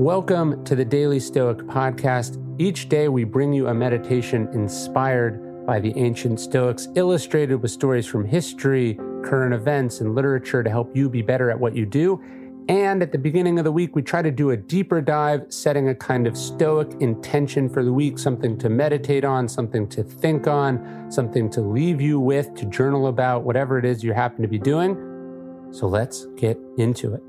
Welcome to the Daily Stoic Podcast. Each day we bring you a meditation inspired by the ancient Stoics, illustrated with stories from history, current events, and literature to help you be better at what you do. And at the beginning of the week, we try to do a deeper dive, setting a kind of Stoic intention for the week, something to meditate on, something to think on, something to leave you with, to journal about, whatever it is you happen to be doing. So let's get into it.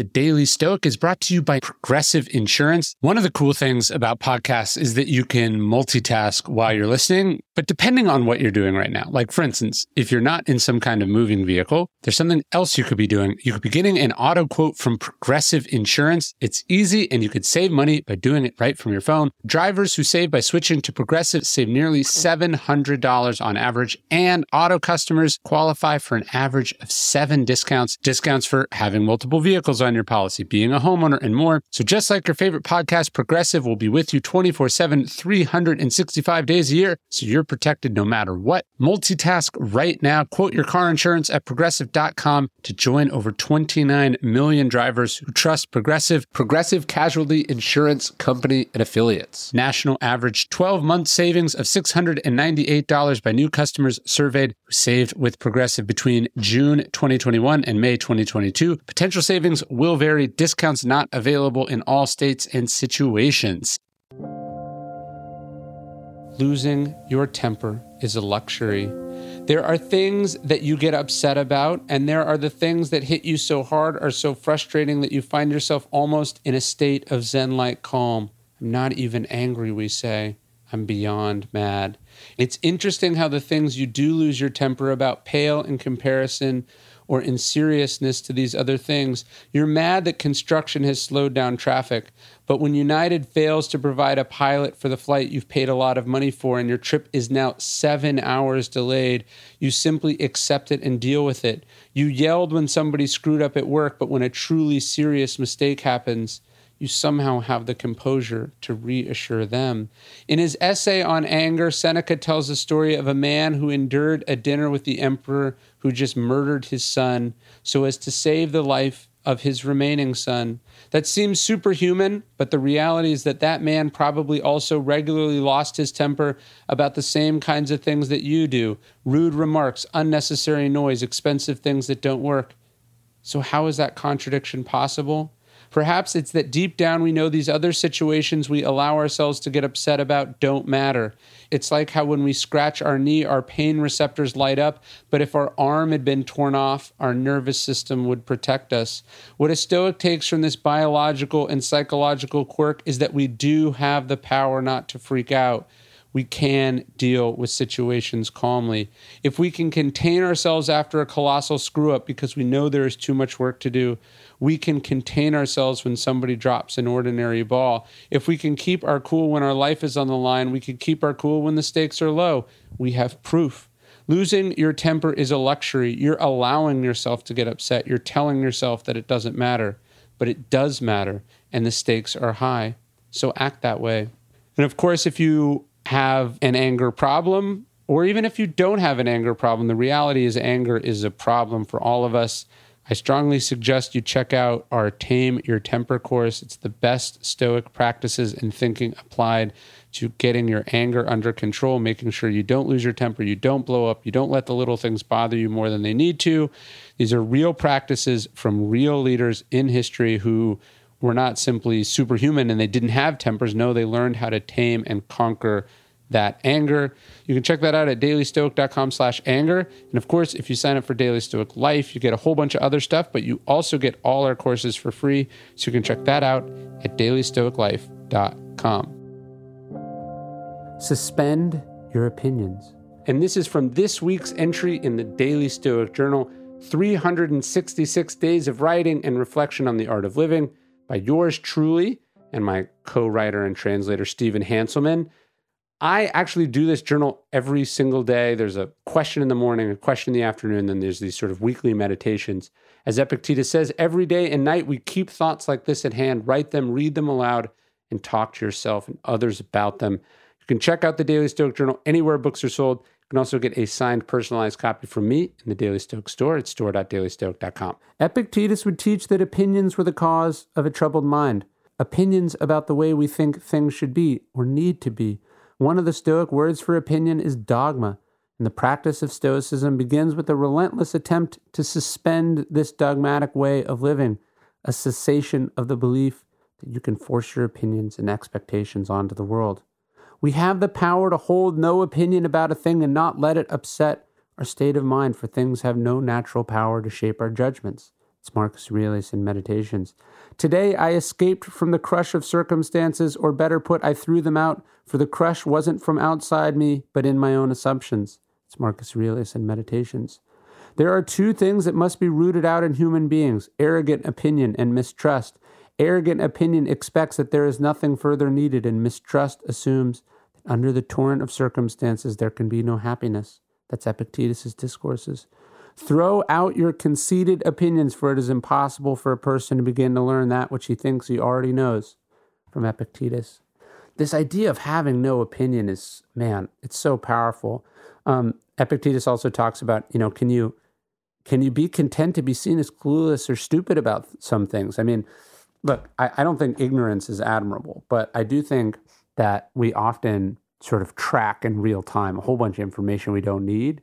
The Daily Stoic is brought to you by Progressive Insurance. One of the cool things about podcasts is that you can multitask while you're listening, but depending on what you're doing right now, like for instance, if you're not in some kind of moving vehicle, there's something else you could be doing. You could be getting an auto quote from Progressive Insurance. It's easy and you could save money by doing it right from your phone. Drivers who save by switching to Progressive save nearly $700 on average, and auto customers qualify for an average of seven discounts, discounts for having multiple vehicles on your policy, being a homeowner, and more. So just like your favorite podcast, Progressive will be with you 24 7, 365 days a year. So you're protected no matter what. Multitask right now. Quote your car insurance at progressive.com to join over 29 million drivers who trust Progressive, Progressive Casualty Insurance Company and affiliates. National average 12 month savings of $698 by new customers surveyed who saved with Progressive between June 2021 and May 2022. Potential savings will vary, discounts not available in all states and situations. Losing your temper is a luxury. There are things that you get upset about, and there are the things that hit you so hard, are so frustrating that you find yourself almost in a state of Zen like calm. I'm not even angry, we say. I'm beyond mad. It's interesting how the things you do lose your temper about pale in comparison or in seriousness to these other things. You're mad that construction has slowed down traffic, but when United fails to provide a pilot for the flight you've paid a lot of money for and your trip is now seven hours delayed, you simply accept it and deal with it. You yelled when somebody screwed up at work, but when a truly serious mistake happens, you somehow have the composure to reassure them. In his essay on anger, Seneca tells the story of a man who endured a dinner with the emperor who just murdered his son so as to save the life of his remaining son. That seems superhuman, but the reality is that that man probably also regularly lost his temper about the same kinds of things that you do rude remarks, unnecessary noise, expensive things that don't work. So, how is that contradiction possible? Perhaps it's that deep down we know these other situations we allow ourselves to get upset about don't matter. It's like how when we scratch our knee, our pain receptors light up, but if our arm had been torn off, our nervous system would protect us. What a Stoic takes from this biological and psychological quirk is that we do have the power not to freak out we can deal with situations calmly. If we can contain ourselves after a colossal screw up because we know there is too much work to do, we can contain ourselves when somebody drops an ordinary ball. If we can keep our cool when our life is on the line, we can keep our cool when the stakes are low. We have proof. Losing your temper is a luxury. You're allowing yourself to get upset. You're telling yourself that it doesn't matter, but it does matter, and the stakes are high. So act that way. And of course, if you have an anger problem, or even if you don't have an anger problem, the reality is anger is a problem for all of us. I strongly suggest you check out our Tame Your Temper course. It's the best Stoic practices and thinking applied to getting your anger under control, making sure you don't lose your temper, you don't blow up, you don't let the little things bother you more than they need to. These are real practices from real leaders in history who were not simply superhuman and they didn't have tempers. No, they learned how to tame and conquer that anger. You can check that out at dailystoic.com slash anger. And of course, if you sign up for Daily Stoic Life, you get a whole bunch of other stuff, but you also get all our courses for free. So you can check that out at dailystoiclife.com. Suspend your opinions. And this is from this week's entry in the Daily Stoic Journal 366 Days of Writing and Reflection on the Art of Living by yours truly and my co writer and translator, Stephen Hanselman. I actually do this journal every single day. There's a question in the morning, a question in the afternoon, then there's these sort of weekly meditations. As Epictetus says, every day and night we keep thoughts like this at hand, write them, read them aloud, and talk to yourself and others about them. You can check out the Daily Stoic Journal anywhere books are sold. You can also get a signed, personalized copy from me in the Daily Stoic store at store.dailystoic.com. Epictetus would teach that opinions were the cause of a troubled mind. opinions about the way we think things should be or need to be. One of the Stoic words for opinion is dogma, and the practice of Stoicism begins with a relentless attempt to suspend this dogmatic way of living, a cessation of the belief that you can force your opinions and expectations onto the world. We have the power to hold no opinion about a thing and not let it upset our state of mind, for things have no natural power to shape our judgments. It's Marcus Aurelius in Meditations. Today I escaped from the crush of circumstances, or better put, I threw them out, for the crush wasn't from outside me, but in my own assumptions. It's Marcus Aurelius in Meditations. There are two things that must be rooted out in human beings arrogant opinion and mistrust. Arrogant opinion expects that there is nothing further needed, and mistrust assumes that under the torrent of circumstances there can be no happiness. That's Epictetus's discourses. Throw out your conceited opinions, for it is impossible for a person to begin to learn that which he thinks he already knows. From Epictetus. This idea of having no opinion is, man, it's so powerful. Um, Epictetus also talks about, you know, can you can you be content to be seen as clueless or stupid about some things? I mean, look, I, I don't think ignorance is admirable, but I do think that we often sort of track in real time a whole bunch of information we don't need.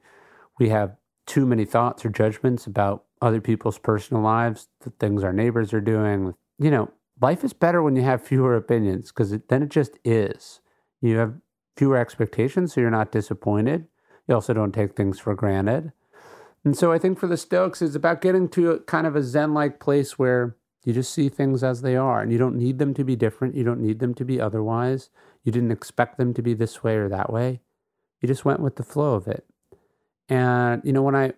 We have too many thoughts or judgments about other people's personal lives, the things our neighbors are doing. You know, life is better when you have fewer opinions because then it just is. You have fewer expectations, so you're not disappointed. You also don't take things for granted. And so I think for the Stoics, it's about getting to a kind of a Zen like place where you just see things as they are and you don't need them to be different. You don't need them to be otherwise. You didn't expect them to be this way or that way. You just went with the flow of it. And, you know, when I,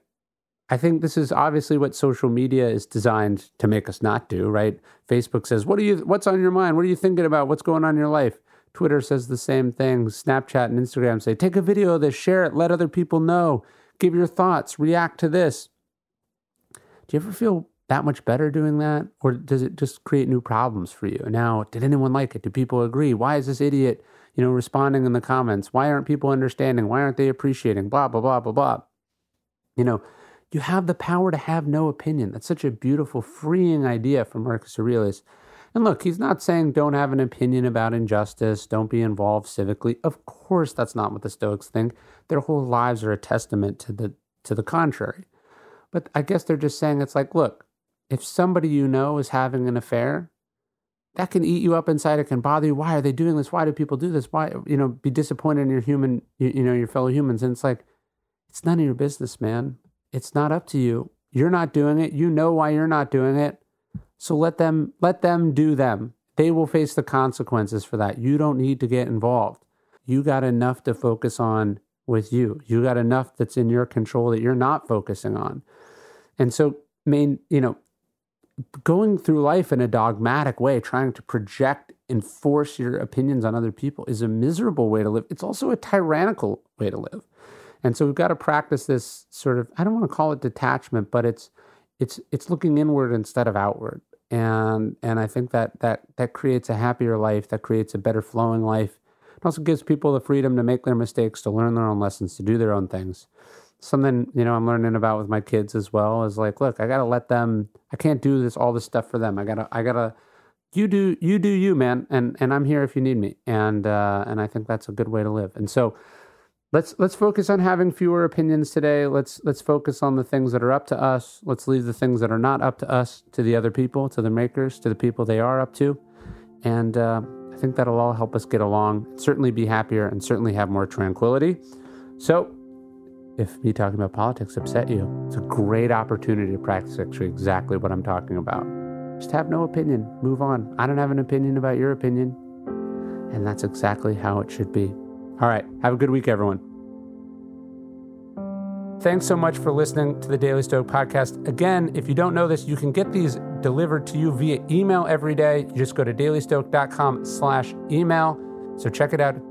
I think this is obviously what social media is designed to make us not do, right? Facebook says, "What are you what's on your mind? What are you thinking about? What's going on in your life?" Twitter says the same thing. Snapchat and Instagram say, "Take a video of this, share it, let other people know, give your thoughts, react to this." Do you ever feel that much better doing that? Or does it just create new problems for you? Now, did anyone like it? Do people agree? Why is this idiot, you know, responding in the comments? Why aren't people understanding? Why aren't they appreciating? Blah, blah, blah, blah, blah. You know, you have the power to have no opinion. That's such a beautiful, freeing idea from Marcus Aurelius. And look, he's not saying don't have an opinion about injustice, don't be involved civically. Of course, that's not what the Stoics think. Their whole lives are a testament to the to the contrary. But I guess they're just saying it's like, look, if somebody you know is having an affair, that can eat you up inside. It can bother you. Why are they doing this? Why do people do this? Why, you know, be disappointed in your human, you, you know, your fellow humans. And it's like, it's none of your business, man. It's not up to you. You're not doing it. You know why you're not doing it. So let them, let them do them. They will face the consequences for that. You don't need to get involved. You got enough to focus on with you. You got enough that's in your control that you're not focusing on. And so, main, you know, going through life in a dogmatic way, trying to project and force your opinions on other people is a miserable way to live. It's also a tyrannical way to live. And so we've got to practice this sort of I don't want to call it detachment, but it's it's it's looking inward instead of outward. And and I think that that that creates a happier life, that creates a better flowing life. It also gives people the freedom to make their mistakes, to learn their own lessons, to do their own things something you know i'm learning about with my kids as well is like look i gotta let them i can't do this all this stuff for them. I gotta i gotta you do you do you man. And and i'm here if you need me. And uh and i think that's a good way to live. And so let's let's focus on having fewer opinions today. Let's let's focus on the things that are up to us. Let's leave the things that are not up to us to the other people to the makers to the people they are up to. And uh, i think that'll all help us get along certainly be happier and certainly have more tranquility. So if me talking about politics upset you, it's a great opportunity to practice actually exactly what I'm talking about. Just have no opinion, move on. I don't have an opinion about your opinion. And that's exactly how it should be. All right, have a good week, everyone. Thanks so much for listening to the Daily Stoic podcast. Again, if you don't know this, you can get these delivered to you via email every day. You just go to dailystoic.com slash email. So check it out.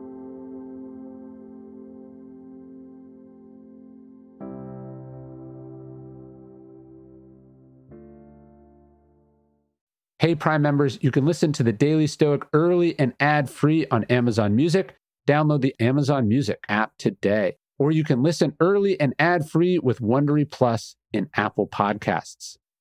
Prime members, you can listen to the Daily Stoic early and ad free on Amazon Music. Download the Amazon Music app today. Or you can listen early and ad free with Wondery Plus in Apple Podcasts.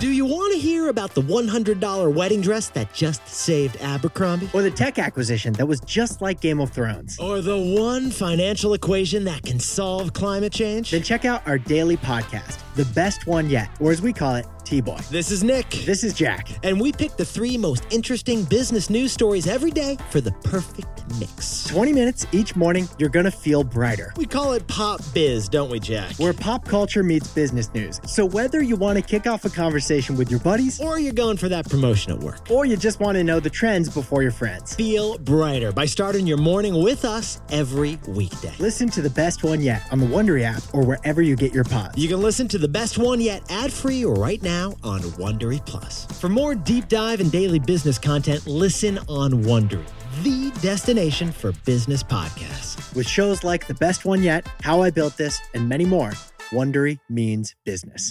Do you want to hear about the $100 wedding dress that just saved Abercrombie? Or the tech acquisition that was just like Game of Thrones? Or the one financial equation that can solve climate change? Then check out our daily podcast, The Best One Yet, or as we call it, TBOY. This is Nick. This is Jack. And we pick the three most interesting business news stories every day for the perfect mix. 20 minutes each morning, you're going to feel brighter. We call it Pop Biz, don't we, Jack? Where pop culture meets business news. So whether you want to kick off a conversation with your buddies, or you're going for that promotion at work, or you just want to know the trends before your friends, feel brighter by starting your morning with us every weekday. Listen to the best one yet on the Wondery app or wherever you get your pods. You can listen to the best one yet ad free right now on Wondery Plus. For more deep dive and daily business content, listen on Wondery, the destination for business podcasts. With shows like The Best One Yet, How I Built This, and many more, Wondery means business.